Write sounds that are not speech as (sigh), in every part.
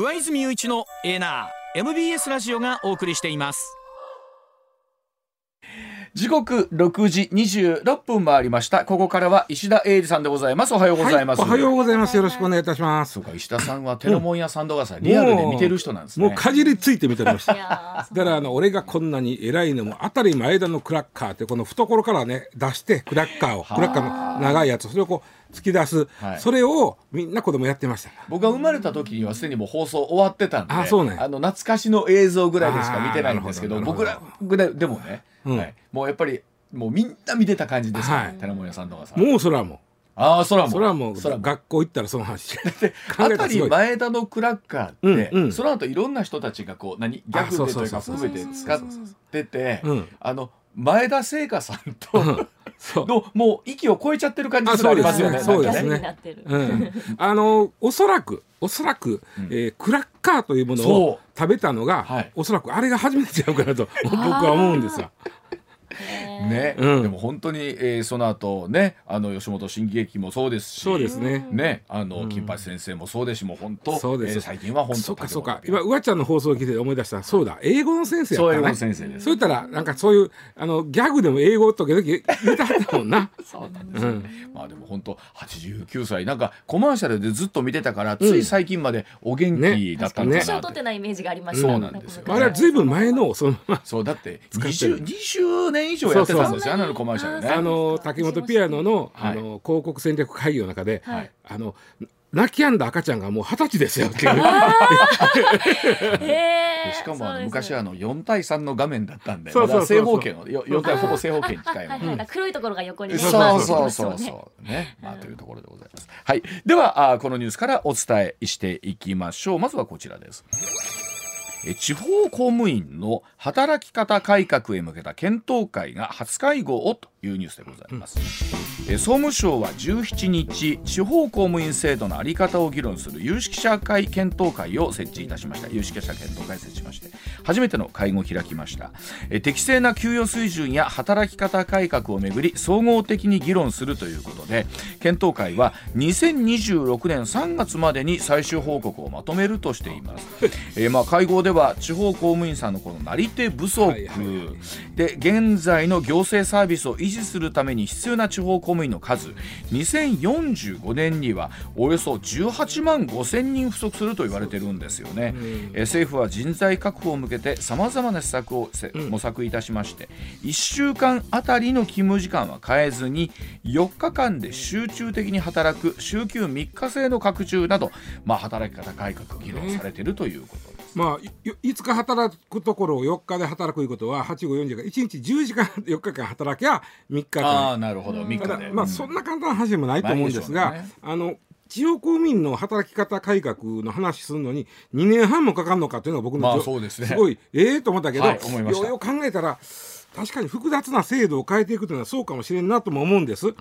上泉雄一のエナー MBS ラジオがお送りしています。時刻6時26分回りました。ここからは石田英二さんでございます。おはようございます、はい、おはようございます。よろしくお願いいたします。そうか石田さんはテロモンやサンドガサリアルで見てる人なんですね。もうかじりついて見てましただからあの俺がこんなに偉いのもあたり前田のクラッカーってこの懐からね出してクラッカーを。クラッカーの長いやつ。それをこう突き出す、はい、それをみんな子供やってました僕が生まれた時にはすでにもう放送終わってたんであそう、ね、あの懐かしの映像ぐらいでしか見てないんですけど僕らぐらいでもね、うん、はい、もうやっぱりもうみんな見てた感じですはい、寺門屋さんとかさもうそらも。ああそらも。そらも学校行ったらその話。(laughs) あたり前田のクラッカーって、うんうん、その後いろんな人たちがこう何ギャグでというか含めて使っててあの前田聖華さんと、のもう息を超えちゃってる感じがありますよね。そうですね。うん、(laughs) あのおそらくおそらく、うん、えー、クラッカーというものを食べたのが、はい、おそらくあれが初めてちゃうかなと僕は思うんですよ。ね、うん、でも本当に、えー、その後ねあの吉本新喜劇もそうですしそうですね。ねあの、うん、金八先生もそうですしもう本当そうです、えー、最近は本当そうかそうか。今うわちゃんの放送を聞いて思い出した。そうだ。英語の先生そう英語の先生です。そういったらなんかそういうあのギャグでも英語とか言ってはったもんな。そうなんです、うん、まあでも本当89歳。なんかコマーシャルでずっと見てたからつい最近までお元気だったんだな、ね、年取ってないイメージがありました、そうなんですよ、あれはずいぶん前のそのそうだって 20, 20年以上やってたんですよあのコマーシャルね。あの竹本ピアノの,、あの広告戦略会議の中で、あの泣き止んだ赤ちゃんがもう二十歳ですよっていう。(laughs) しかもあの昔あの4対3の画面だったんで、そうそう正方形の4対ほぼ正方形に近いの。黒いところが横に、そうそうそうそう。ね。まあというところでございます。はい。ではあこのニュースからお伝えしていきましょう。まずはこちらです。地方公務員の働き方改革へ向けた検討会が初会合をというニュースでございます、うん、総務省は17日地方公務員制度の在り方を議論する有識者会検討会を設置いたしました。有識者検討会設置しまして初めての会合を開きました。適正な給与水準や働き方改革をめぐり総合的に議論するということで検討会は2026年3月までに最終報告をまとめるとしています、(laughs) えー、まあ会合では地方公務員さんのこのなり手不足、で現在の行政サービスを維持するために必要な地方公務員の数。2045年にはおよそ18万5千人不足すると言われてるんですよね、え政府は人材確保を向けてさまざまな施策を模索いたしまして、1週間あたりの勤務時間は変えずに4日間で集中的に働く週休3日制の拡充など、まあ、働き方改革議論されているということです。まあ、5日働くところを4日で働くということは8 5 4時間1日10時間4日間働きゃ3日間あなるほど。3日で、まあ、そんな簡単な話でもないと思うんですが、ね、あの地方公務員の働き方改革の話するのに2年半もかかるのかというのが僕の、まあそうですね、すごいええー、と思ったけど、はい、ようよう考えたら確かに複雑な制度を変えていくというのはそうかもしれんなとも思うんです。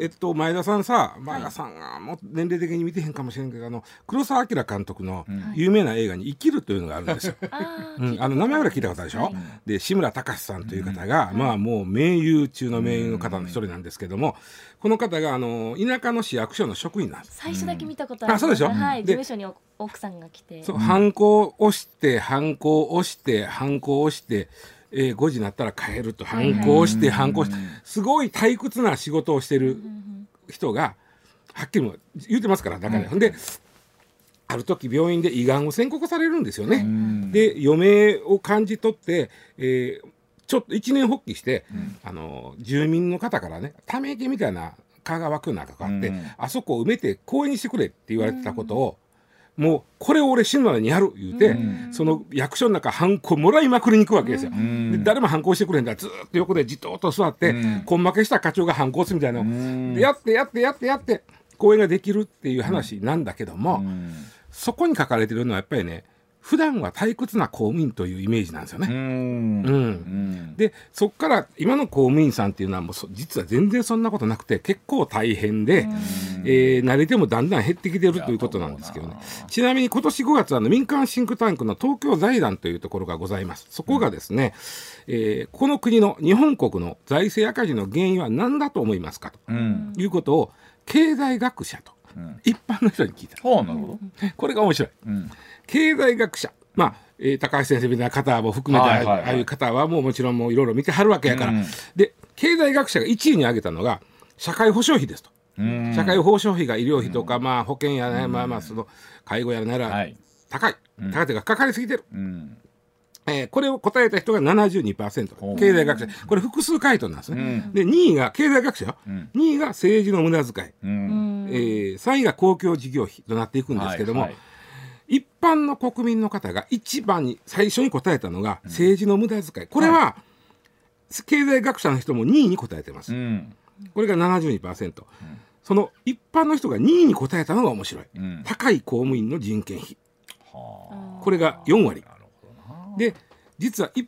えっと前田さんさ前田さんがもう年齢的に見てへんかもしれんけどあの黒澤明監督の有名な映画に「生きる」というのがあるんですよ。(laughs) うん、あの名前ぐらい聞いたことあるでしょ、はい、で志村隆さんという方が、まあもう名優中の名優の方の一人なんですけども、この方があの田舎の市役所の職員なんです。最初だけ見たことある。あそうでしょ？はい。事務所に奥さんが来て。そう、ハンコを押してハンコを押してハンコを押して。えー、5時になったら帰ると反抗して反抗してすごい退屈な仕事をしてる人がはっきり言うてますからだから、うん、である時病院で胃がんを宣告されるんですよね。で余命を感じ取って、えー、ちょっと一年発起して、うん、あの住民の方からねため池みたいな川が湧くようなとかあって、うん、あそこを埋めて公園にしてくれって言われてたことを、もうこれを俺死ぬまでにやる言うて、うん、その役所の中ハンコもらいまくりに行くわけですよ、うん、で誰も反抗してくれんだ。ずっと横でじっとと座って、うん、根負けした課長が反抗するみたいな。の、でやってやってやってやって公演ができるっていう話なんだけども、そこに書かれてるのはやっぱりね普段は退屈な公務員というイメージなんですよね。うん、でそこから今の公務員さんっていうのはもう実は全然そんなことなくて結構大変で、えー、慣れてもだんだん減ってきてるということなんですけどね。ちなみに今年5月あの民間シンクタンクの東京財団というところがございます。そこがですね、うん、えー、この国の日本国の財政赤字の原因は何だと思いますかと、うん、いうことを経済学者と、一般の人に聞いた、なるほど。これが面白い。経済学者。まあ、えー高橋先生みたいな方も含めて、はいはいはい。ああいう方はもうもちろんもういろいろ見てはるわけやから、うんで経済学者が1位に挙げたのが社会保障費ですと。うん。社会保障費が医療費とか、まあ、保険やね、まあまあその介護やなら、はい。高い。高いというかかかりすぎてる、うん。えーこれを答えた人が72%ほう。経済学者。これ複数回答なんですね、うん。で2位が経済学者よ、ん。2位が政治の無駄遣い、うん。えー3位が公共事業費となっていくんですけども、はいはい一般の国民の方が一番に最初に答えたのが政治の無駄遣い。これは、経済学者の人も2位に答えてます、うん。これが72%、その一般の人が2位に答えたのが面白い、うん。高い公務員の人件費。はこれが4割。で実はい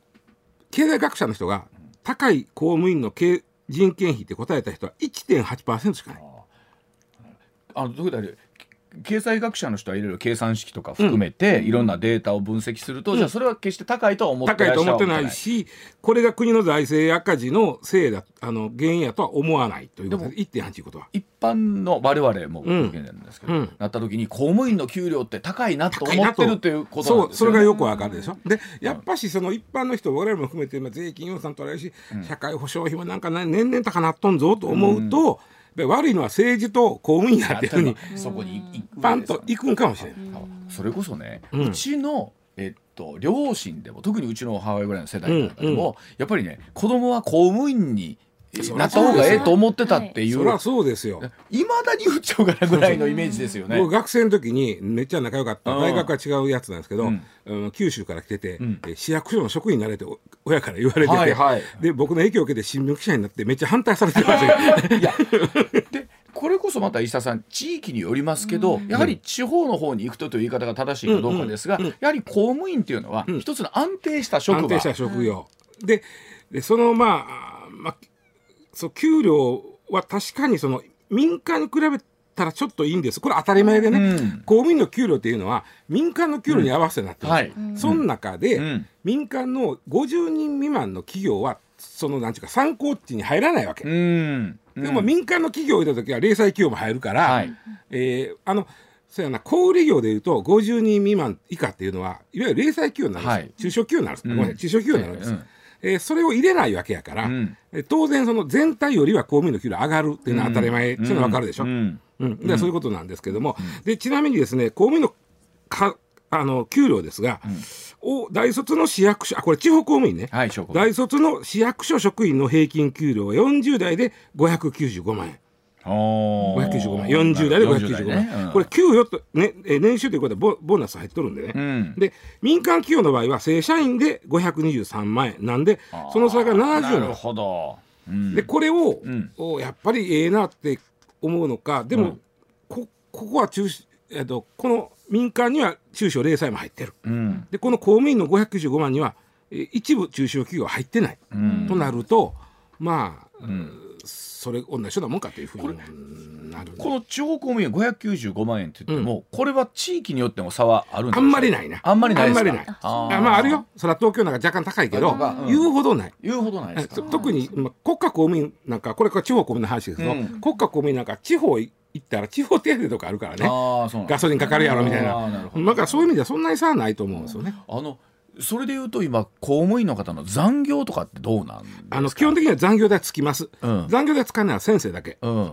経済学者の人が高い公務員の経人件費って答えた人は1.8%しかない。あ。のどういうことだ経済学者の人はいろいろ計算式とか含めて、いろんなデータを分析すると、じゃあそれは決して高いとは思って高いらっしゃると思ってないしこれが国の財政赤字のせいだあの原因やとは思わないということで1.8いうことは。一般の我々もうん受けなんですけど、うん。なった時に公務員の給料って高いなと思ってるということそうなんですよね。それがよくわかるでしょ。でやっぱしその一般の人我々も含めてまあ税金予算取られるし、社会保障費もなんかな年々高なっとんぞと思うと、やっぱり悪いのは政治と公務員やっていうふうにそこにパンと行くんかもしれない。それこそね、ううんちのえっと両親でも特にうちの母親ぐらいの世代なんかでも、やっぱりね子供は公務員になった方がええと思ってたっていう。そりゃそうですよ。いまだに言っちゃうからぐらいのイメージですよね。僕学生の時にめっちゃ仲良かったうん大学は違うやつなんですけど、九州から来てて、市役所の職員になれてお親から言われてて、はいはい。で僕の影響を受けて新聞記者になってめっちゃ反対されてましたよ (laughs) いや。でこれこそまた石田さん地域によりますけど、やはり地方の方に行くとという言い方が正しいかどうかですが、やはり公務員っていうのは一つの安定した職場、安定した職業、ででそのまあまあそう給料は確かにその民間に比べたらちょっといいんです。これ当たり前でね、うん。公務員の給料っていうのは民間の給料に合わせてなってます、はい、その中で、うん。民間の50人未満の企業はそのなんていうか参考値に入らないわけ、うん。でも民間の企業をいた時は零細企業も入るから、はい。えーあのそうやな小売業でいうと50人未満以下っていうのはいわゆる零細企業になるんですよ、はい。中小企業になるんです、うん。ごめん中小企業になるんです、うんえーそれを入れないわけやから、うん。えー当然その全体よりは公務員の給料上がるっていうのは当たり前、そういうの分かるでしょ、うん。うん、でそういうことなんですけども、でちなみにですね公務員のかあの給料ですが、お大卒の市役所あこれ地方公務員ね、はい大卒の市役所職員の平均給料は40代で595万円。おー。595万。40代で595 40万ね。うん。これ給与と、ね、えー年収ということはボボーナス入っとるんでね、うん。で民間企業の場合は正社員で523万円。なんでその差が70なるほど、うん。でこれを、やっぱりええなって思うのか。でも、うん。こここは中小えっとこの民間には中小零細も入ってる。うん。でこの公務員の595万には、えー一部中小企業は入ってない、うん。となるとまあ、んそれ同じようなもんかというふうになるこの地方公務員595万円って言っても、これは地域によっても差はあるんですかあんまりないな。あんまりないですか？あんまりない。あまああるよ。それは東京なんか若干高いけど、言うほどない。言うほどないですか？と特に、まあ、国家公務員なんかこれ地方公務員の話ですけど、うん。国家公務員なんか地方行ったら地方手当とかあるからね。ガソリンかかるやろみたいな。なだからそういう意味ではそんなに差はないと思うんですよね。あのそれで言うと今公務員の方の残業とかってどうなんですか？あの基本的には残業代つきます、うん。残業代使うのは先生だけ。うん。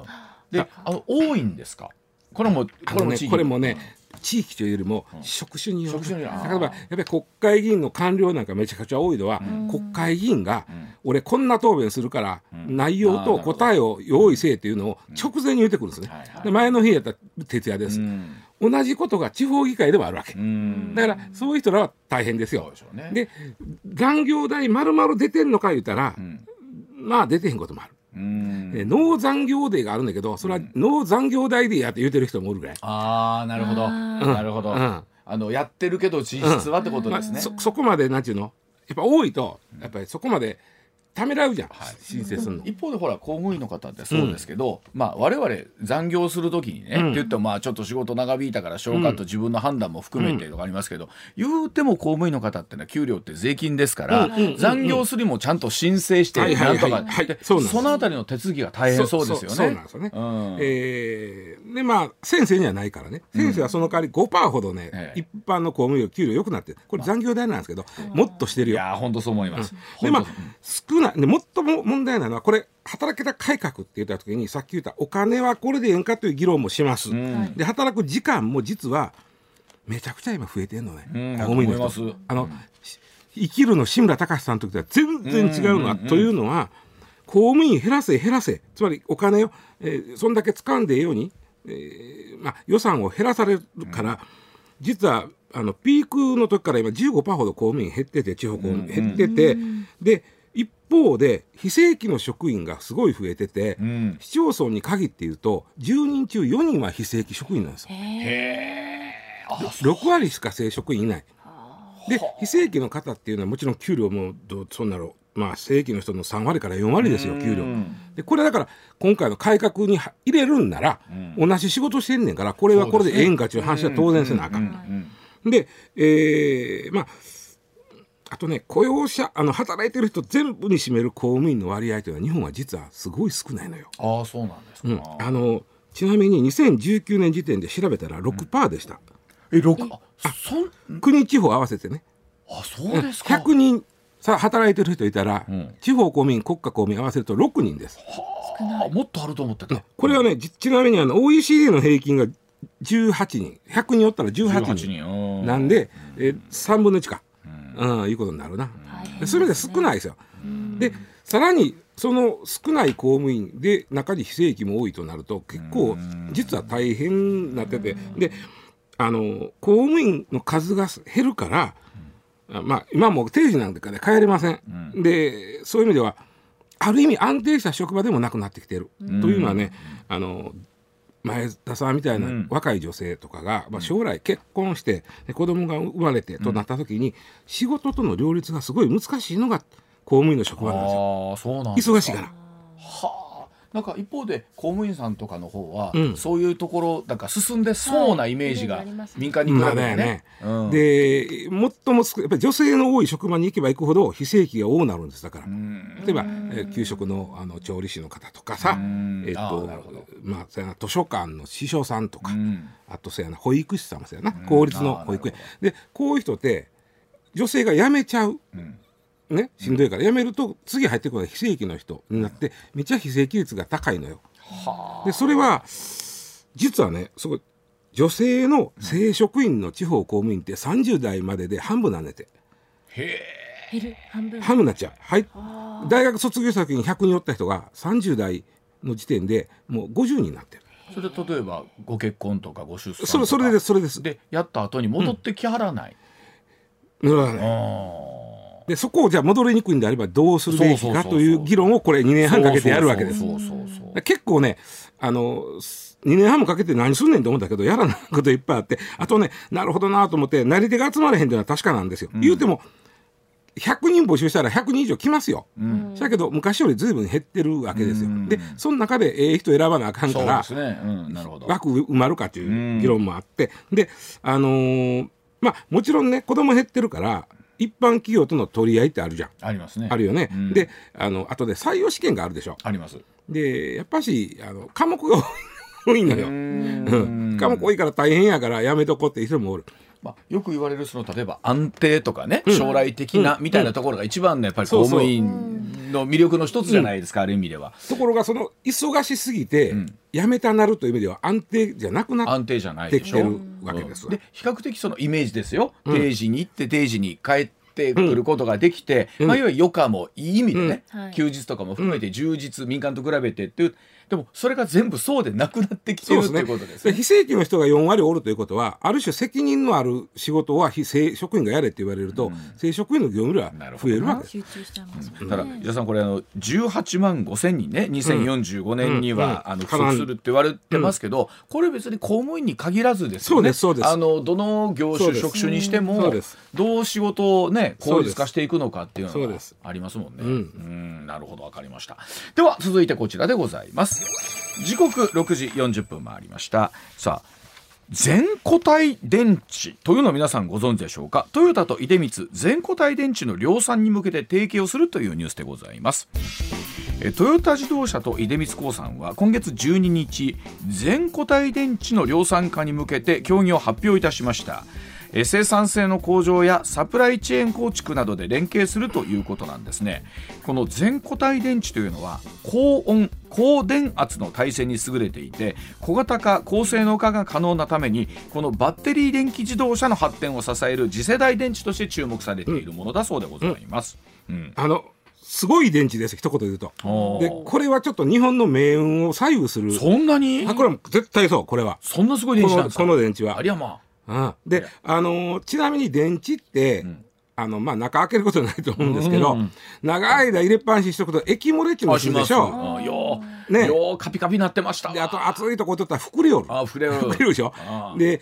であの多いんですか？これもこれもこれもね地域というよりも職種による。職種による。例えばやっぱり国会議員の官僚なんかめちゃくちゃ多いのは、国会議員が、俺こんな答弁するから、内容と答えを用意せえっていうのを直前に言ってくるんですね、で前の日やったら徹夜です、うん。同じことが地方議会でもあるわけ、うん。だからそういう人らは大変ですよ。でね。で残業代まるまる出てんのか言うたら、ん。まあ出てへんこともある、うん。でノー残業デーがあるんだけどそれはノー残業代でやって言うてる人もおるぐらい、ああなるほど。あなるほど、うん。あのやってるけど実質はってことまあですね、そそこまでなんていうの？やっぱ多いとやっぱりそこまでためらうじゃん、はい。申請するの。一方でほら公務員の方ってそうですけど、まあ我々残業するときにね、うん。って言ってもまあちょっと仕事長引いたから消化と自分の判断も含めてとかありますけど、言うても公務員の方ってのは給料って税金ですから、うんうんうんうん残業するにもちゃんと申請してはいはいはい。なんとかはい。でそのあたりの手続きが大変そうですよね。そうなんですよね。うん。えーでまあ先生にはないからね。先生はその代わり5%ほどね、ええ。一般の公務員給料良くなってるこれ残業代なんですけど、もっとしてるよ。いやー本当そう思います。でまあ少ないで最も問題なのはこれ働き方改革って言った時にさっき言ったお金はこれでええんかという議論もします。ん。で働く時間も実はめちゃくちゃ今増えてんのね、うん。い人。ます。あの、し生きるの志村隆さんの時とは全然違うのは、うんうんうんうんというのは公務員減らせ減らせつまりお金を、えーそんだけ掴んでええように、えーまあ、予算を減らされるから、実はあのピークの時から今15%ほど公務員減ってて地方公務員減ってて、で一方で非正規の職員がすごい増えてて、うん。市町村に限って言うと10人中4人は非正規職員なんですよ。6割しか正職員いない。で非正規の方っていうのはもちろん給料もどうそんなのまあ正規の人の3割から4割ですよ給料うんでこれだから今回の改革には入れるんなら、同じ仕事してんねんからこれはこれでええんかっていう話は当然せなあかん。で、えーまああとね雇用者あの働いてる人全部に占める公務員の割合というのは日本は実はすごい少ないのよ。ああそうなんですか。うん、あのちなみに2019年時点で調べたら6%でした、え六？あそん？国地方合わせてね。あそうですか。100人さ働いてる人いたら、ん。地方公務員国家公務員合わせると6人です。あ。もっとあると思ってた。これはねじちなみにあの OECD の平均が18人。100人おったら18 18人なんで、えー、3分の1か、うんいうことになるな、でそれで少ないですよ。でさらにその少ない公務員で中に非正規も多いとなると結構実は大変になっててであの公務員の数が減るから、あまあ今もう定時なんかで帰れません。でそういう意味ではある意味安定した職場でもなくなってきてる、というのはねあの前田さんみたいなうん。若い女性とかが、まあ、将来結婚してで子供が生まれてとなった時に、仕事との両立がすごい難しいのが公務員の職場なんですよ。忙しいから。はあなんか一方で公務員さんとかの方は、うん。そういうところなんか進んでそうなイメージが民間に比べてね。まあねうん。で最も少やっぱり女性の多い職場に行けば行くほど非正規が多くなるんですだから、うん。例えば、えー給食のあの調理師の方とかさ、うん。えっあとまあそうやな図書館の司書さんとか、うん。あとそうやな保育士さんもそうやな、公立の保育園。でこういう人って女性が辞めちゃう、んね、しんどいから辞めると次入ってくるのが非正規の人になってめっちゃ非正規率が高いのよ。でそれは実はねすごい女性の正職員の地方公務員って30代までで半分なんねて。へえ。減る半分。半分になっちゃう、はい、あ。大学卒業した時に100人おった人が30代の時点でもう50人になってる。それ例えばご結婚とかご出産とか。それそれですそれです。でやった後に戻ってきはらない、乗らない。あでそこをじゃあ戻りにくいんであればどうするべきかという議論をこれ2年半かけてやるわけです。結構ねあの2年半もかけて何すんねんと思ったけどやらないこといっぱいあってあとねなるほどなと思ってなり手が集まれへんというのは確かなんですよ。言うても100人募集したら100人以上来ますよ。だけど昔よりずいぶん減ってるわけですよ。うん。でその中でええ人選ばなあかんから枠埋まるかという議論もあって、であのーまあもちろんね子供減ってるから一般企業との取り合いってあるじゃん。ありますねあるよね。うんであの後で採用試験があるでしょ。ありますでやっぱしあの科目が多いのよ。うん、科目多いから大変やからやめとこうって人もおる。まあ、よく言われるその例えば安定とかね、将来的なみたいなところが一番のやっぱり公務員の魅力の一つじゃないですか、ある意味では。ところがその忙しすぎて、ん。やめたなるという意味では安定じゃなくなっ安定じゃないでしょ。てきてるわけですわ。で比較的そのイメージですよ、定時に行って定時に帰ってくることができて、まあ、いわゆる余暇もいい意味でね、うん。はい。休日とかも含めて充実、民間と比べてっていうでもそれが全部そうでなくなってきてるっていうことですね。で非正規の人が4割おるということはある種責任のある仕事は非正職員がやれって言われると、正職員の業務量は増えるわけ。です。ただ伊田さんこれあの18万5千人ね2045年には、うん。あの不足するって言われてますけど、これ別に公務員に限らずですよね。そうですそうです。あのどの業種職種にしてそもどう仕事をね効率化していくのかっていうのがありますもんね。うん。うんなるほどわかりました。では続いてこちらでございます。時刻6時40分回りました。さあ全固体電池というのを皆さんご存知でしょうか？トヨタと出光全固体電池の量産に向けて提携をするというニュースでございます。えトヨタ自動車と出光興産は今月12日全固体電池の量産化に向けて協議を発表いたしました。生産性の向上やサプライチェーン構築などで連携するということなんですね。この全固体電池というのは高温高電圧の耐性に優れていて小型化高性能化が可能なためにこのバッテリー電気自動車の発展を支える次世代電池として注目されているものだそうでございます、うん。あのすごい電池です一言で言うと。でこれはちょっと日本の命運を左右する。そんなに？あこれは絶対そうこれは。そんなすごい電池なんですか？この電池は。ありゃまうん。で、あのーちなみに電池って、あのまあ中開けることないと思うんですけど、うん長い間入れっぱなしにしとくと液漏れっていうのがすあします。るでしょ。う、ね。ようカピカピになってました。であと熱いとこ取ったら膨れよる。あ触れる。膨れるでしょ？あ。で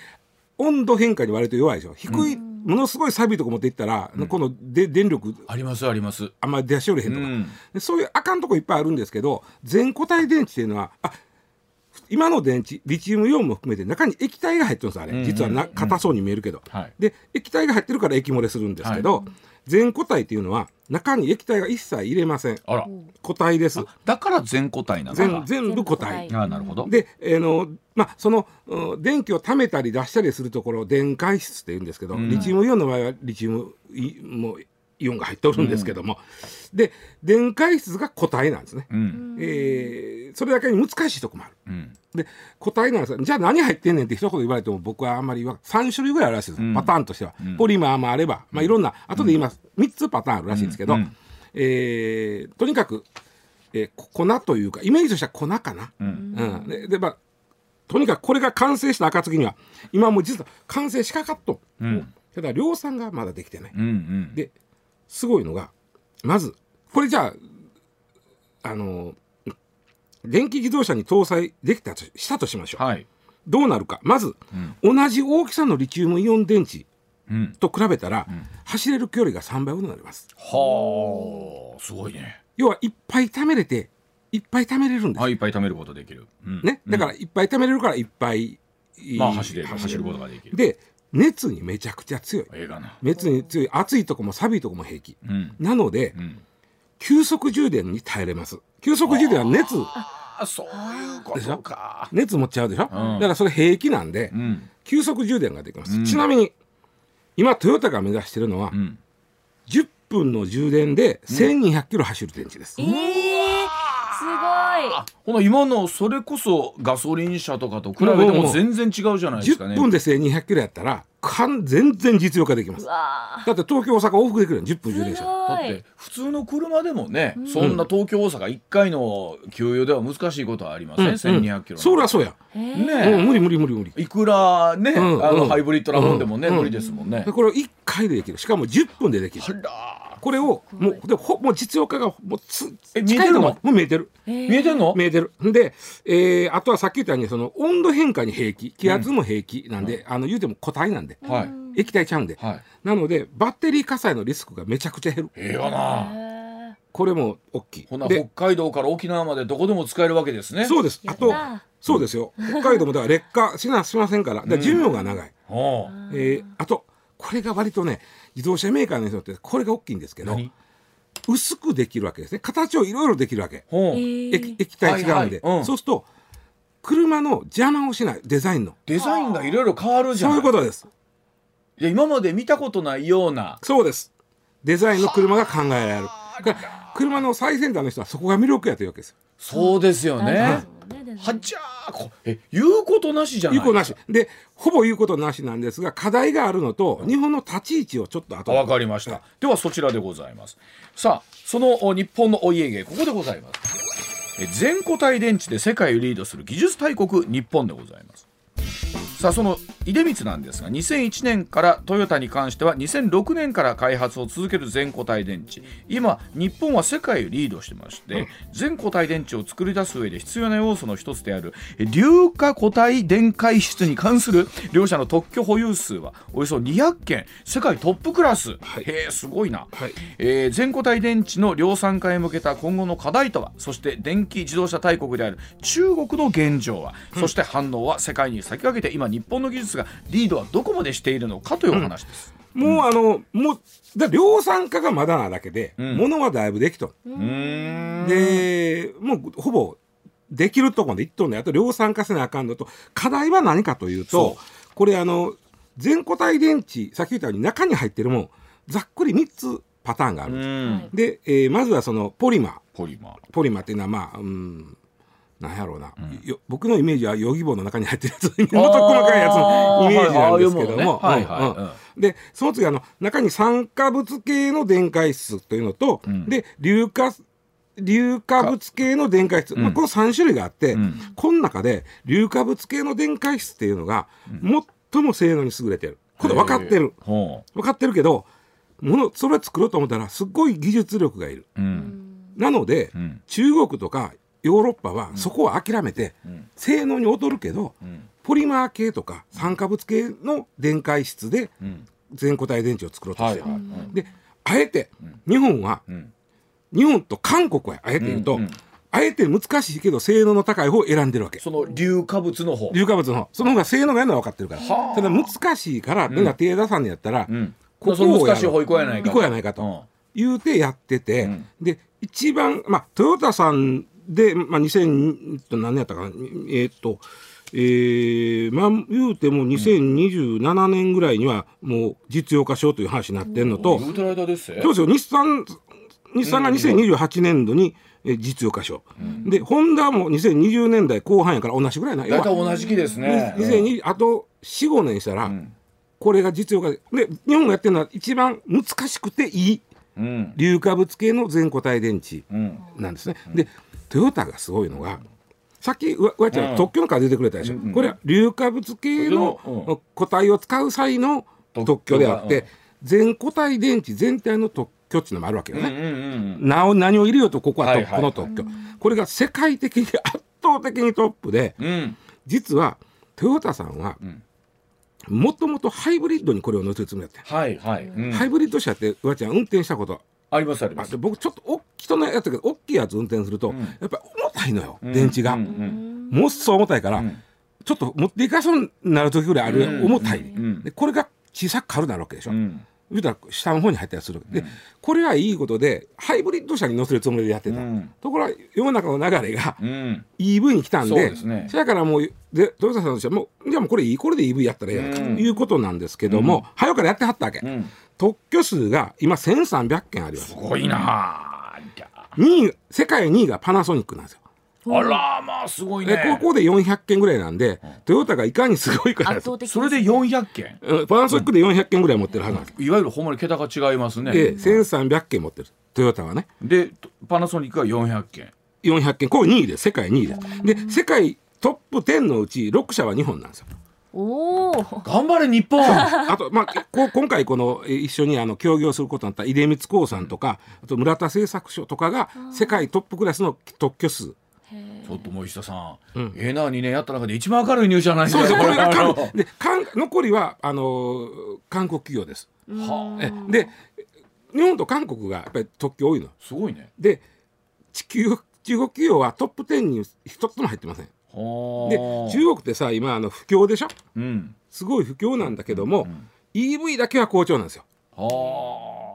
温度変化に割と弱いでしょ？低い、ものすごい錆びとこ持っていったら、こので電力ありますあります。あんまり出しおれへんとか、うん。でそういうあかんとこいっぱいあるんですけど全固体電池っていうのはあ今の電池リチウムイオンも含めて中に液体が入ってるんですあれ、うん実はな硬そうに見えるけど、はい。で液体が入ってるから液漏れするんですけど、全固体っていうのは中に液体が一切入れません。あら。固体です。だから全固体なのか全全部固体。あなるほど。で、えーのまあ、そのうん電気を貯めたり出したりするところを電解質って言うんですけど、ん。リチウムイオンの場合はリチウムイもうイオンが入っておるんですけども、で電解質が固体なんですね、うん。えーそれだけに難しいとこもある。うん。で固体なんですよ。じゃあ何入ってんねんって一言言われても僕はあんまり言わ3種類ぐらいあるらしいです、うん。パターンとしては、ん。ポリマーもあれば、まあ、いろんな後で言います、3つパターンあるらしいんですけど、うん。うん。えーとにかく、えーこ粉というかイメージとしては粉かな、うん。うん、ででまあとにかくこれが完成した暁には今もう実は完成しかかっと、うん。ただ量産がまだできてない、うんうん。ですごいのがまずこれじゃああの電気自動車に搭載できたとしたとしましょう、はい。どうなるか。まず、同じ大きさのリチウムイオン電池うん。と比べたら、走れる距離が3倍ほどになります。はあ。すごいね。要はいっぱい貯めれていっぱい貯めれるんです、はいいっぱい貯めることできる。うん。ね、だからいっぱい貯めれるからいっぱい、まあ走れる。走ることができる。で熱にめちゃくちゃ強い。熱に強い。熱いとこも錆びいとこも平気。うん。なのでうん。急速充電に耐えれます。急速充電は熱。あそういうことか。熱持っちゃうでしょ、うん。だからそれ平気なんで、うん。急速充電ができます、うん。ちなみに今トヨタが目指してるのは、うん。10分の充電で1200キロ走る電池です、えー、すほな今のそれこそガソリン車とかと比べても全然違うじゃないですかね。10分で1200キロやったら。かん全然実用化できます。だって東京大阪往復できるの10分充電車。だって。普通の車でもね、そんな東京大阪1回の給油では難しいことはありません、1200キロそりゃそうや、えー。ねうん、無理無理無理無理。いくらね、うんうん。あのハイブリッドなもんでもね、うん無理ですもんね、でこれを1回でできる。しかも10分でできる。あらこれをもうでほもう実用化がもうつえ見えてるの？近いとこもう見えてる。見えてんの？見えてる。で、えーあとはさっき言ったようにその温度変化に平気気圧も平気なんで、あの言うても固体なんではい。液体ちゃうんで、はい。なのでバッテリー火災のリスクがめちゃくちゃ減る。ええがな。えこれも大きい。ほな北で海道から沖縄までどこでも使えるわけですね。そうです。あとそうですよ。北海道もだから劣化しなしませんから。だから寿命が長い、はえーあとこれが割とね自動車メーカーの人ってこれが大きいんですけど薄くできるわけですね。形をいろいろできるわけ。液液体違うんで、はいはい。うん。そうすると車の邪魔をしない。デザインの。デザインがいろいろ変わるじゃそうないいうことです。いや今まで見たことないような。そうです。デザインの車が考えられる。車の最先端の人はそこが魅力やというわけです。そうですよねねはっちゃーこえ言うことなしじゃない言うことなし。でほぼ言うことなしなんですが課題があるのと日本の立ち位置をちょっと後で。わかりました。ではそちらでございます。さあ、そのお日本のお家芸ここでございます。え全固体電池で世界をリードする技術大国日本でございますさあその出光なんですが2001年からトヨタに関しては2006年から開発を続ける全固体電池。今日本は世界をリードしてまして、全固体電池を作り出す上で必要な要素の一つであるえ硫化固体電解質に関する両社の特許保有数はおよそ200件世界トップクラス、はい。へえすごいな、はい。えー全固体電池の量産化へ向けた今後の課題とはそして電気自動車大国である中国の現状は、そして反応は世界に先駆けて今日本の技術がリードはどこまでしているのかというお話です。もうあのもうだ量産化がまだなだけで、ん。物はだいぶできとでもうほぼできるとこまでいっとんねあと量産化せなあかんのと。課題は何かというとそこれあの全固体電池さっき言ったように中に入ってるもんざっくり3つパターンがあうる、ん。で、えーまずはそのポリマー。ポリマー。ポリマーっていうのはまあうんなんやろうな、よ僕のイメージはヨギボーの中に入ってるやつ。もっと細かいやつのイメージなんですけども、でその次あの中に酸化物系の電解質というのと、ん。で硫化硫化物系の電解質、まあ、この3種類があって、ん。この中で硫化物系の電解質っていうのが最も性能に優れてる。これ分かってる。ほ分かってるけどものそれ作ろうと思ったらすっごい技術力がいる。ううん。なので、うん。中国とかヨーロッパはそこを諦めて、ん。性能に劣るけど、ん。ポリマー系とか酸化物系の電解質でうん。全固体電池を作ろうとしてる、はいはいうんであえて日本は、ん。日本と韓国はあえて言うと、うんうん。あえて難しいけど性能の高い方を選んでるわけ。その硫化物の方。硫化物の方。その方が性能がいいのは分かってるから。はあ。ただ難しいからみんな手出さんのやったら、うん。ここをやろう。難しい方行こうやないか行こうやないかと言うてやってて、うん。で一番まあトヨタさんで、まあ、2000と何年やったかな。えーっとえーまあ言うても2027年ぐらいにはもう実用化しようという話になってんのと、そうですよ。日産日産が2028年度にえー実用化しよう、でホンダも2020年代後半やから同じぐらいな。大体同じ期ですね。2020あと45年したら、ん。これが実用化。でで日本がやってるのは一番難しくていいうん。硫化物系の全固体電池うん。なんですね。でトヨタがすごいのがさっきうわうわちゃん、うん。特許の数出てくれたでしょ、うんうんこれは硫化物系のうん。固体を使う際の特許であって、全固体電池全体の特許っていうのもあるわけよね。うんうんなお何を入れようとここははいはいの特許、これが世界的に圧倒的にトップでうん。うん実はトヨタさんはん。もともとハイブリッドにこれを乗せるつもりだった、はいはい。うん。ハイブリッド車ってうわちゃん運転したことありますあります。僕ちょっと大人のやつだけど大きいやつ運転すると、ん。やっぱり重たいのよ、電池が、うんうんもっそう重たいから、ん。ちょっと持っていかそうになる時ぐらいある、うん。重たい、ん。でこれが小さく軽なるわけでしょ、うん言うたら下の方に入ったりする。で、これはいいことでハイブリッド車に乗せるつもりでやってた、うん。ところが世の中の流れがうん。EV に来たんそうでですね。そやからもうでトヨタさんとしてはもうじゃあもうこれいいこれで EV やったらええやんか。とうん。いうことなんですけども、早からやってはったわけ、うん。特許数が今1300件あります。すごいなあいや。2位世界2位がパナソニックなんですよあらまあすごいでねここで400件ぐらいなんで、トヨタがいかにすごいかです圧倒的それで400件？うん。パナソニックで400件ぐらい持ってるはずなんです、いわゆるほんまに桁が違いますね。で1300件持ってる。トヨタはね。でパナソニックが400件。400件。これ2位です。世界2位です。で世界トップ10のうち6社は日本なんですよ。おお。頑張れ日本。(laughs) あと、まあ、こ今回このえ一緒にあの協業することになった出光興産とかあと村田製作所とかが世界トップクラスの特許数ちょっと森下さん、ええな2年やった中で一番明るいニュースじゃないそうですこれがあの韓で韓残りはあのー韓国企業です。はえで日本と韓国がやっぱり特許多いの。あすごいね。で地球中国企業はトップ10に一つも入ってません。はあ。で中国ってさ今あの不況でしょ？うん。すごい不況なんだけども、EV だけは好調なんですよ。はあ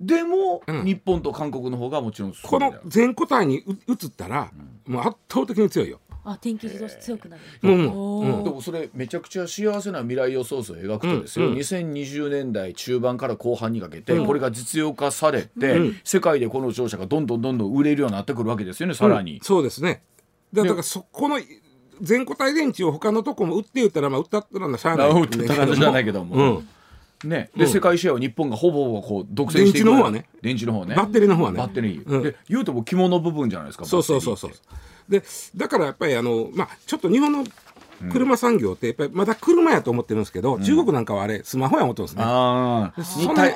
でも、うん。日本と韓国の方がもちろんこの全固体にう移ったら、もう圧倒的に強いよ。あ、電気自動車強くなる。もうもう。おー。でもそれめちゃくちゃ幸せな未来予想図を描くとですよ、うん。うん。2020年代中盤から後半にかけてうん。これが実用化されて、うん。世界でこの自動車がどんどんどんどん売れるようになってくるわけですよねさらに。うん、そうですね。だだからそこの全固体電池を他のとこも売って言ったらまあ売ったったらしゃあない。あ売ってたらしゃあないけども。うん、ね、で、うん。世界シェアを日本がほぼほぼこう独占していく電池の方はね。電池の方ね。バッテリーの方はね。バッテリー、うん。で言うともう肝の部分じゃないですかそうそうそうそう。でだからやっぱりあのまあちょっと日本の車産業ってやっぱりまだ車やと思ってるんですけど、中国なんかはあれスマホや思ってるんですね。あ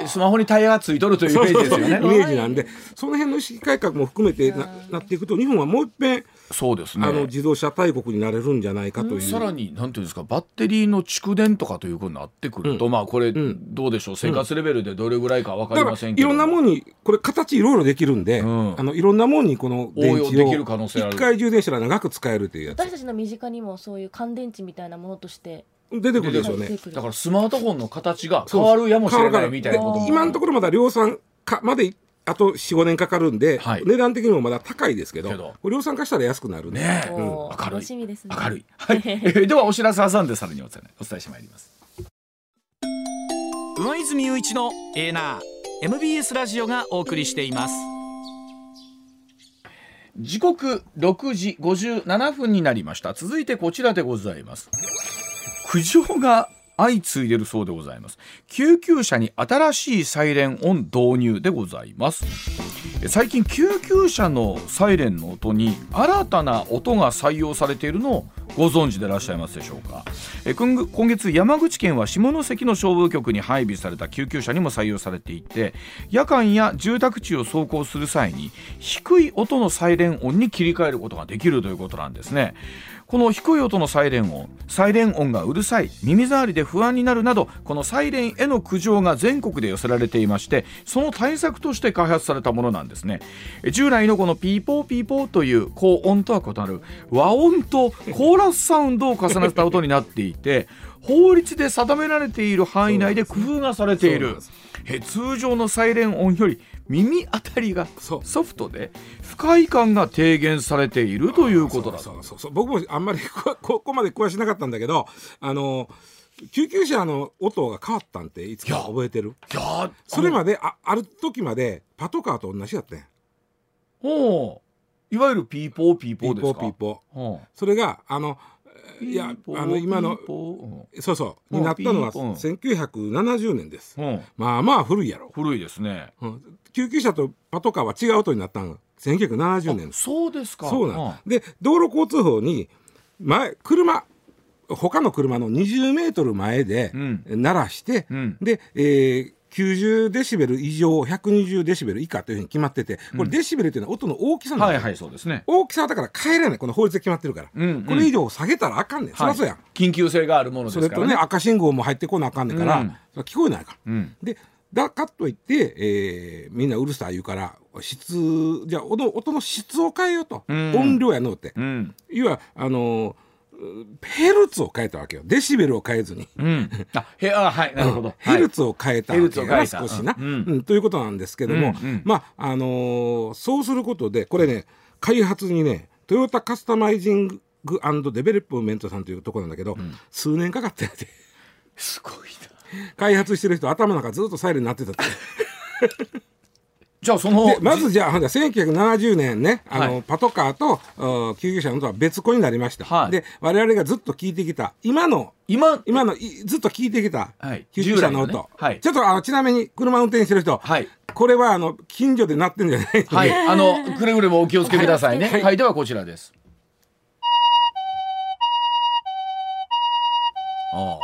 スマホにタイヤがついとるというイメージですよね。イメージなんでその辺の意識改革も含めてななっていくと日本はもう一遍そうですね。あの自動車大国になれるんじゃないかという、さらになんていうんですかバッテリーの蓄電とかということになってくると、まあこれどうでしょう？生活レベルでどれぐらいかわかりませんけど。ろんなもんにこれ形いろいろできるんで、うん。あのいろんなもんにこの電池を応用できる可能性ある。一回充電したら長く使えるというや私たちの身近にもそういう乾電池みたいなものとしてつ出てくるでしょうね。だからスマートフォンの形が変わるやもしれないみたいなことも今のところまだ量産化まであと45年かかるんで、はい。値段的にもまだ高いですけどけど。これ量産化したら安くなるねえ。おー明るい。楽しみですね。明るい、はい、えーではお知らせ挟んでさらにお伝えお伝えしてまいります。上泉雄一のエーナー MBS ラジオがお送りしています時刻6時57分になりました。続いてこちらでございます。苦情が相次いでるそうでございます。救急車に新しいサイレン音導入でございます。え最近救急車のサイレンの音に新たな音が採用されているのをご存知でいらっしゃいますでしょうか？え今今月山口県は下関の消防局に配備された救急車にも採用されていて夜間や住宅地を走行する際に低い音のサイレン音に切り替えることができるということなんですね。この低い音のサイレン音サイレン音がうるさい耳障りで不安になるなどこのサイレンへの苦情が全国で寄せられていましてその対策として開発されたものなんですね。従来のこのピーポーピーポーという高音とは異なる和音とコーラスサウンドを重ねた音になっていて法律で定められている範囲内で工夫がされている。そうなんです。え通常のサイレン音より耳当たりがソフトで不快感が低減されているということだそうそうそう僕もあんまりこ (laughs) ここまで詳しなかったんだけどあの救急車の音が変わったんっていつか覚えてる？いやーそれまであある時までパトカーと同じだったんやほう。いわゆるピーポーピーピーポーですか？ポーピーポー。それがあのいやあの今のそうそうう。んになったのはピーポ1970年です。まあまあ古いやろ、古いですね。うん。救急車とパトカーは違う音になったのが1970年あそうですか。そうなん。で道路交通法に前車他の車の20メートル前でうん。鳴らして、うん。で、えー90デシベル以上120デシベル以下というふうに決まっててこれデシベルというのは音の大きさなんだよはいはいそうですね。大きさはだから変えられない。この法律で決まってるから、うんうん。これ以上下げたらあかんねん、そりゃそうやん。緊急性があるものそれとですからねね赤信号も入ってこなあかんねんから、うん。聞こえないから。うん。でだかといって、えーみんなうるさい言うから質じゃあ音音の質を変えようと、うん。音量やのうって、うん。要はあのーヘルツを変えたわけよ。デシベルを変えずに。うん。あへあはいなるほど。ヘルツを変えたわけヘルツを変やえた。少しな、うん。うん。ということなんですけども、うんうん。まああのーそうすることでこれね開発にねトヨタカスタマイジングデベロップメントさんというところなんだけど、数年かかってて。すごいな。開発してる人頭の中ずっとサイレンになってたって。(laughs) じゃあそのでまずじゃあほんで1970年ねあの、はい。パトカーとあ救急車の音は別個になりました、はい。で我々がずっと聞いてきた今の今今のいずっと聞いてきたはい。救急車の音、従来のね。はい。ちょっとあのちなみに車運転してる人、はい。これはあの近所で鳴ってんじゃないはい。(laughs) あのくれぐれもお気をつけくださいね。はい。はい。ではこちらです。あ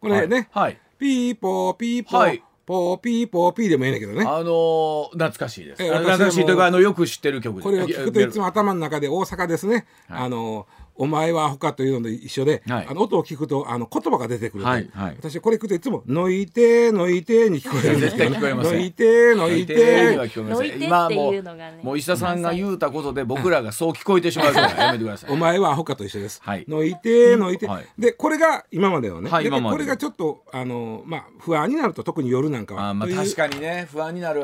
これね、はい。はい。ピーポーピーポー、はいポーピーポーピーでもいいんだけどね。あのー懐かしいです。ええあの懐かしいというかあのよく知ってる曲でこれを聞くといつもも頭の中で大阪ですね、あのお前はアホかというのと一緒で、はい。あの音を聞くとあの言葉が出てくると、はいはい。私これ聞くといつも「のいてのいて」に聞こえるんですけどのいてのいては聞こえません。のいてって今もいうのがね。もう石田さんが言うたことで僕らがそう聞こえてしまうから (laughs) やめてください。お前はアホかと一緒です。はい。のいてのいて、はい。でこれが今までのね、ではいこれがちょっとあのまあ不安になると特に夜なんかは。あまあ確かにね。不安になる。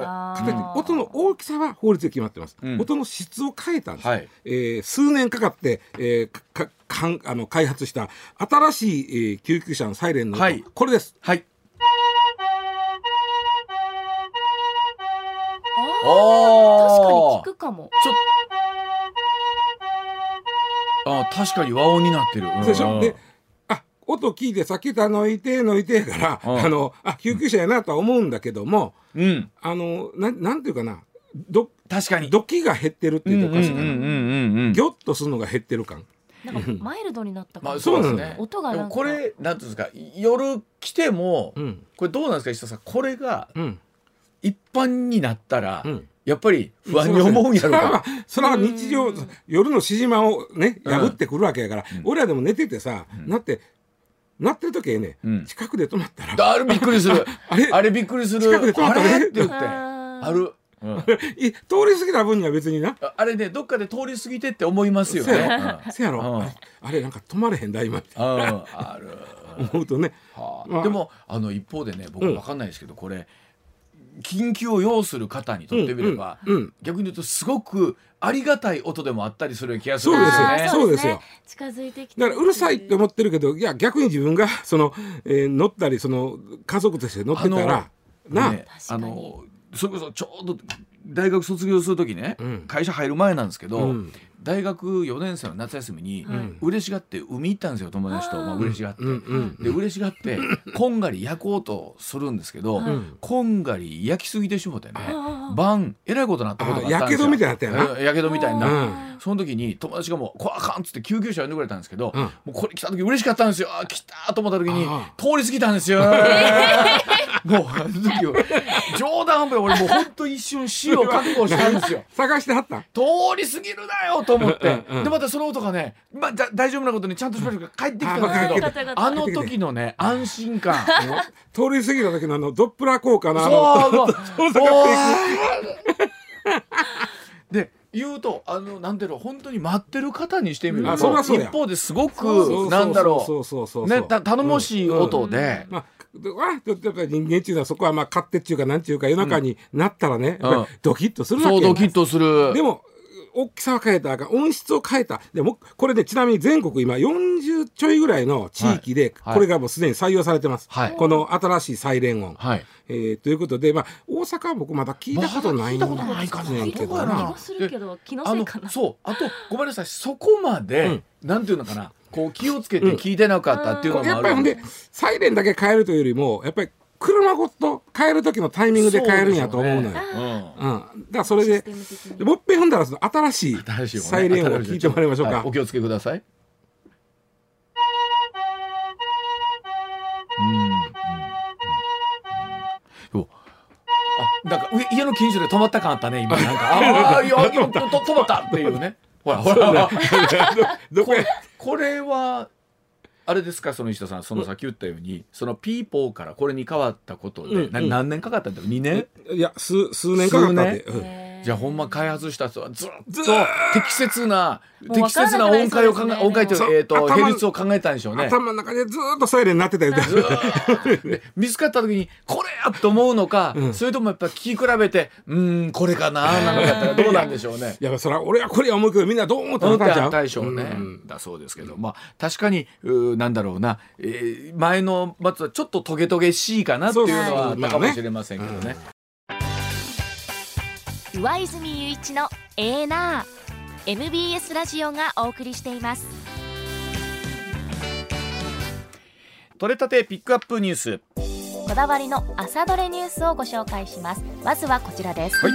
音の大きさは法律で決まってます、うん。音の質を変えたんです、はい。えー数年かかって、えーかかかんあの開発した新しい、えー救急車のサイレンの音、はい。これです。はい。あーおー。確かに聞くかも。ちょあ確かに和音になってる。うん。でしょ？であ音聞いてさっき言った抜いて抜いてやから、うん。あのあ救急車やなとは思うんだけどもうん。あのななんていうかなど確かに。ドキが減ってるっていうとおかしいかな、うんうんうんうんうんギョッとするのが減ってる感なんかマイルドになったまあそうですね。音がなんか。でもこれなんていうんですか夜来ても、うん。これどうなんですか石田さんこれがうん。一般になったら、うん。やっぱり不安に思うんやろうか、それは日常う。ん。夜のしじまをねうん。破ってくるわけやから、俺らでも寝ててさ、なってなってる時にね、うん。近くで止まったら。あれびっくりする。(laughs) あれあれびっくりする。近くで止まったねあれって。言って。ある、うん。(laughs) い通り過ぎた分には別にな。ああれねどっかで通り過ぎてって思いますよね。そうやうん。せやろ、うん。あれなんか止まれへんだ今って。うん。ある。(laughs) 思うとね。はあ。まあ。でもあの一方でね僕うん。わかんないですけど、これ緊急を要する方にとってみれば、うんうん。逆に言うとすごくありがたい音でもあったりする気がするんですすよ。ね。そうですよ。ね近づいてきてだからうるさいって思ってるけどいや逆に自分がその、えー乗ったりその家族として乗ってたらなあ、ねあ確かに。のそれこそちょうど大学卒業する時ね、うん。会社入る前なんですけど、うん。大学4年生の夏休みに、はい嬉しがって海行ったんですよ友達と。まあ、嬉しがって。で嬉しがってこんがり焼こうとするんですけど、はいこんがり焼きすぎてしもてね晩えらいことになったことがあったんですよ。あやけどみたいになったよな。うんやけどみたいにな、うん。その時に友達がもう「これあかん」っつって救急車呼んでくれたんですけど、うん。もうこれ来た時嬉しかったんですよ。あ来たと思った時にあ通り過ぎたんですよ、(laughs) もうあの時は冗談半分で俺もう本当一瞬死を覚悟したんですよ。(laughs) 探してはった通り過ぎるなよと思って、うんうん。でまたその音がね、まあ、だ大丈夫なことにちゃんとしばらく帰ってきたんですあけど、あの時のね安心感。(laughs) 通り過ぎた時のあのドップラー効果のあそうのそう。で言うとあのなんていうの本当に待ってる方にしてみると。一方ですごくなんだろそうねた頼もしい音で、まあ、でわあちょっとやっぱり人間っていうのはそこはまあ勝手っていうかなんていうか夜中になったらね、うん。やっぱりドキッとするわけそうドキッとする。でも大きさは変えたかん。音質を変えた。でもこれねちなみに全国今40ちょいぐらいの地域ではい。これがもうすでに採用されてます、はい。この新しいサイレン音、はい。えーということで、まあ、大阪は僕まだ聞いたことないんまだ聞いたことないかな。ねんけどなな気がするけど気のあのせいかな。そう。あとごめんなさい。そこまで、なんていうのかなこう気をつけて聞いてなかったっていうのもやあるん。でっぱりほんでサイレンだけ変えるというよりもやっぱり車ごと変える時のタイミングで変えるんやと思うのよ。そうん、だからそれでもう一遍踏んだらその新しいサイレンを聞いてもらいましょうか。はい。お気をつけください。なんか上家の近所で止まった感あったね今。なんかああいやいやと止まったっていうねほらほら。(laughs) どこれはあれですかその石田さんそのさっき言ったように、そのピーポーからこれに変わったことで、なうんうん。何年かかったんだろう？2年？いや数数年かかったん。へーじゃあほんま開発した人はずっと適切な適切な音階を考え、音階というえっ、と頭比率を考えたんでしょうね。頭の中でずーっとサイレンになってたよ。(laughs) で見つかった時にこれやと思うのか、うん。それともやっぱ聞き比べてうーんこれかななのかやったらどうなんでしょうね。いやそれは俺はこれや思うけどみんなどう思ってたん。ちゃうでしょうね、うん。だそうですけど。まあ確かにうーなんだろうな、えー前の松はちょっとトゲトゲしいかなっていうのはあったかもしれませんけどね。上泉雄一のエーナー。MBS ラジオがお送りしています。取れたてピックアップニュース。こだわりの朝どれニュースをご紹介します。まずはこちらです、はい。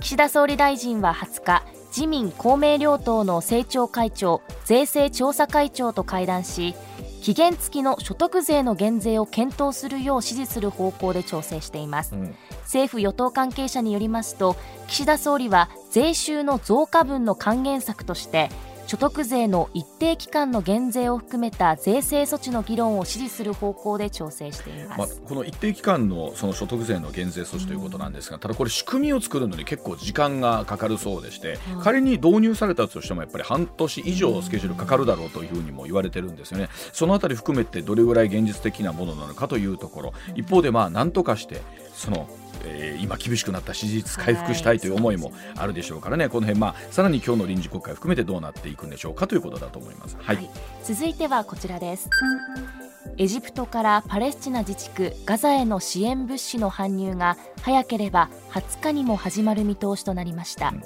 岸田総理大臣は20日自民公明両党の政調会長税制調査会長と会談し期限付きの所得税の減税を検討するよう指示する方向で調整しています。うん政府与党関係者によりますと岸田総理は税収の増加分の還元策として所得税の一定期間の減税を含めた税制措置の議論を支持する方向で調整しています、まあ、この一定期間のその所得税の減税措置ということなんですが、ただこれ仕組みを作るのに結構時間がかかるそうでして、仮に導入されたとしてもやっぱり半年以上スケジュールかかるだろうというふうにも言われてるんですよね。そのあたり含めてどれぐらい現実的なものなのかというところ、一方でまあなんとかしてそのえー今厳しくなった支持率回復したいという思いもあるでしょうからね、この辺、まあ、さらに今日の臨時国会含めてどうなっていくんでしょうかということだと思います。はい、はい。続いてはこちらです。エジプトからパレスチナ自治区ガザへの支援物資の搬入が早ければ20日にも始まる見通しとなりました、うん。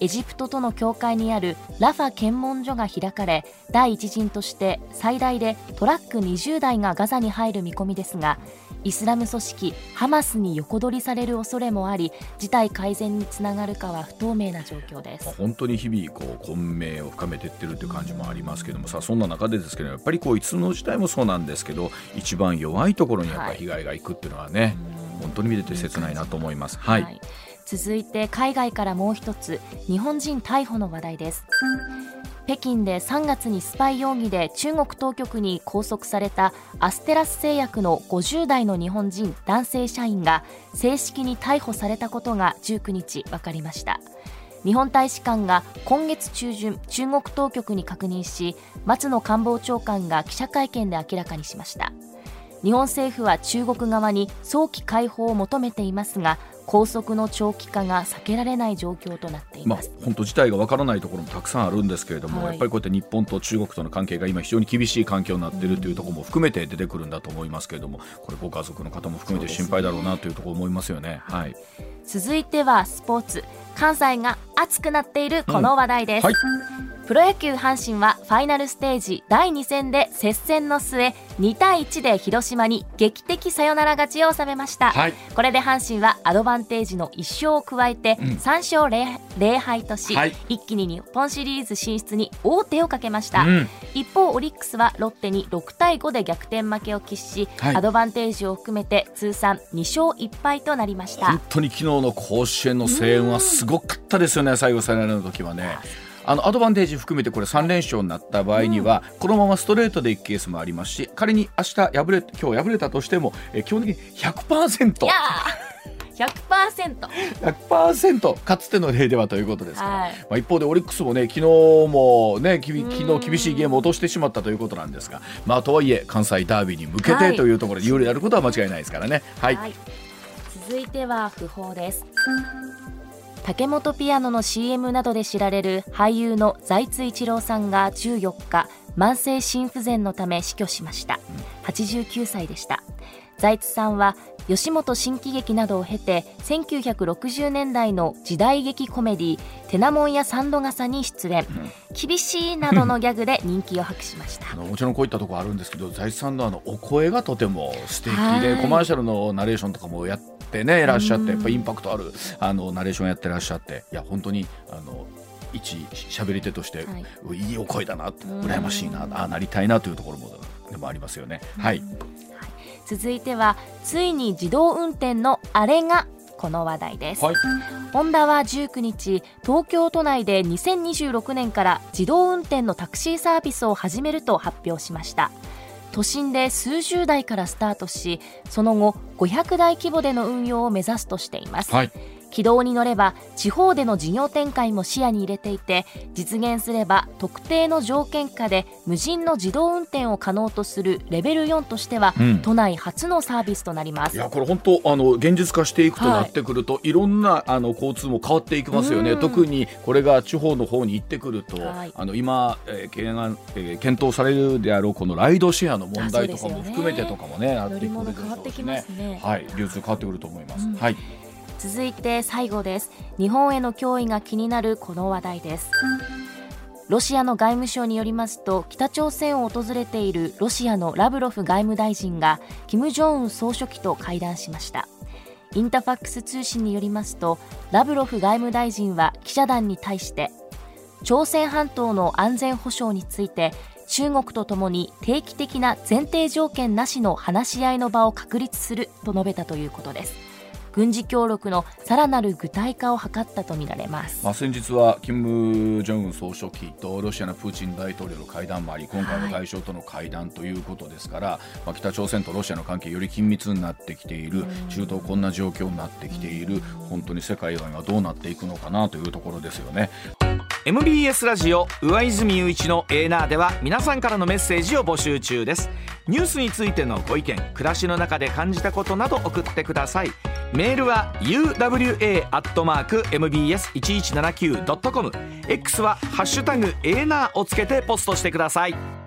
エジプトとの境界にあるラファ検問所が開かれ第一陣として最大でトラック20台がガザに入る見込みですがイスラム組織ハマスに横取りされる恐れもあり事態改善につながるかは不透明な状況です。本当に日々こう混迷を深めていってるという感じもありますけどもさそんな中でですけどやっぱりこういつの時代もそうなんですけど一番弱いところにやっぱり被害がいくっていうのはね、本当に見てて切ないなと思います。はい、はい。続いて海外からもう一つ日本人逮捕の話題です北京で3月にスパイ容疑で中国当局に拘束されたアステラス製薬の50代の日本人男性社員が正式に逮捕されたことが19日分かりました。日本大使館が今月中旬中国当局に確認し松野官房長官が記者会見で明らかにしました。日本政府は中国側に早期解放を求めていますが拘束の長期化が避けられない状況となっていまあます、、本当自体がわからないところもたくさんあるんですけれども、はい。やっぱりこうやって日本と中国との関係が今非常に厳しい環境になっているというところも含めて出てくるんだと思いますけれどもこれご家族の方も含めて心配だろうなというところ思いますよね。はい、続いてはスポーツ。関西が熱くなっているこの話題です、はいプロ野球阪神はファイナルステージ第2戦で接戦の末2対1で広島に劇的サヨナラ勝ちを収めました、はい。これで阪神はアドバンテージの1勝を加えてうん。3勝 0, 0敗とし、はい。一気に日本シリーズ進出に王手をかけました、うん。一方オリックスはロッテに6対5で逆転負けを喫し、はい。アドバンテージを含めて通算2勝1敗となりました。本当に昨日の甲子園の声援はすごかったですよね、最後サヨナラの時はね。あのアドバンテージ含めてこれ3連勝になった場合には、このままストレートでいくケースもありますし仮に明日敗れ今日敗れたとしても、えー基本的に100%いやー100% 100%かつての例ではということですから、はい。まあ、一方でオリックスもね昨日もねきび昨日厳しいゲームを落としてしまったということなんですが、まあ、とはいえ関西ダービーに向けはい。てというところで有利であることは間違いないですからね。はい、はい、続いては訃報です竹本ピアノの CM などで知られる俳優の財津一郎さんが14日慢性心不全のため死去しました。89歳でした。財津さんは吉本新喜劇などを経て1960年代の時代劇コメディ「テナモンや三度笠」に出演。厳しいなどのギャグで人気を博しました。(laughs) もちろんこういったところあるんですけど財津さんのあのお声がとても素敵ではい。コマーシャルのナレーションとかもやってねいらっしゃってやっぱインパクトあるあのナレーションやってらっしゃっていや本当にあの一喋り手として、はい。い、いお声だなうん。羨ましいなあなりたいなというところもでもありますよね。はい、続いてはついに自動運転のあれがこの話題です、はい。ホンダは19日東京都内で2026年から自動運転のタクシーサービスを始めると発表しました都心で数十台からスタートしその後500台規模での運用を目指すとしています、はい。軌道に乗れば地方での事業展開も視野に入れていて実現すれば特定の条件下で無人の自動運転を可能とするレベル4としては、うん。都内初のサービスとなります。いやこれ本当あの現実化していくとはいなってくると、い、ろんなあの交通も変わっていきますよね、うん。特にこれが地方の方に行ってくると、はい。あの今、えー懸案えー検討されるであろうこのライドシェアの問題とかも含めてとかもねなってくるでしょうし変わってきますね。はい。流通変わってくると思います、うん。はい続いて最後です。日本への脅威が気になるこの話題です。ロシアの外務省によりますと北朝鮮を訪れているロシアのラブロフ外務大臣が金正恩総書記と会談しました。インタファックス通信によりますとラブロフ外務大臣は記者団に対して朝鮮半島の安全保障について中国とともに定期的な前提条件なしの話し合いの場を確立すると述べたということです。軍事協力のさらなる具体化を図ったとみられます。まあ、先日は金正恩総書記とロシアのプーチン大統領の会談もあり今回の外相との会談ということですから、まあ、北朝鮮とロシアの関係より緊密になってきている中東こんな状況になってきている本当に世界がどうなっていくのかなというところですよね。MBS ラジオ上泉雄一のエーナーでは皆さんからのメッセージを募集中です。ニュースについてのご意見暮らしの中で感じたことなど送ってください。メールは uwa.mbs1179.com X は「ハッシュタグエーナー」をつけてポストしてください。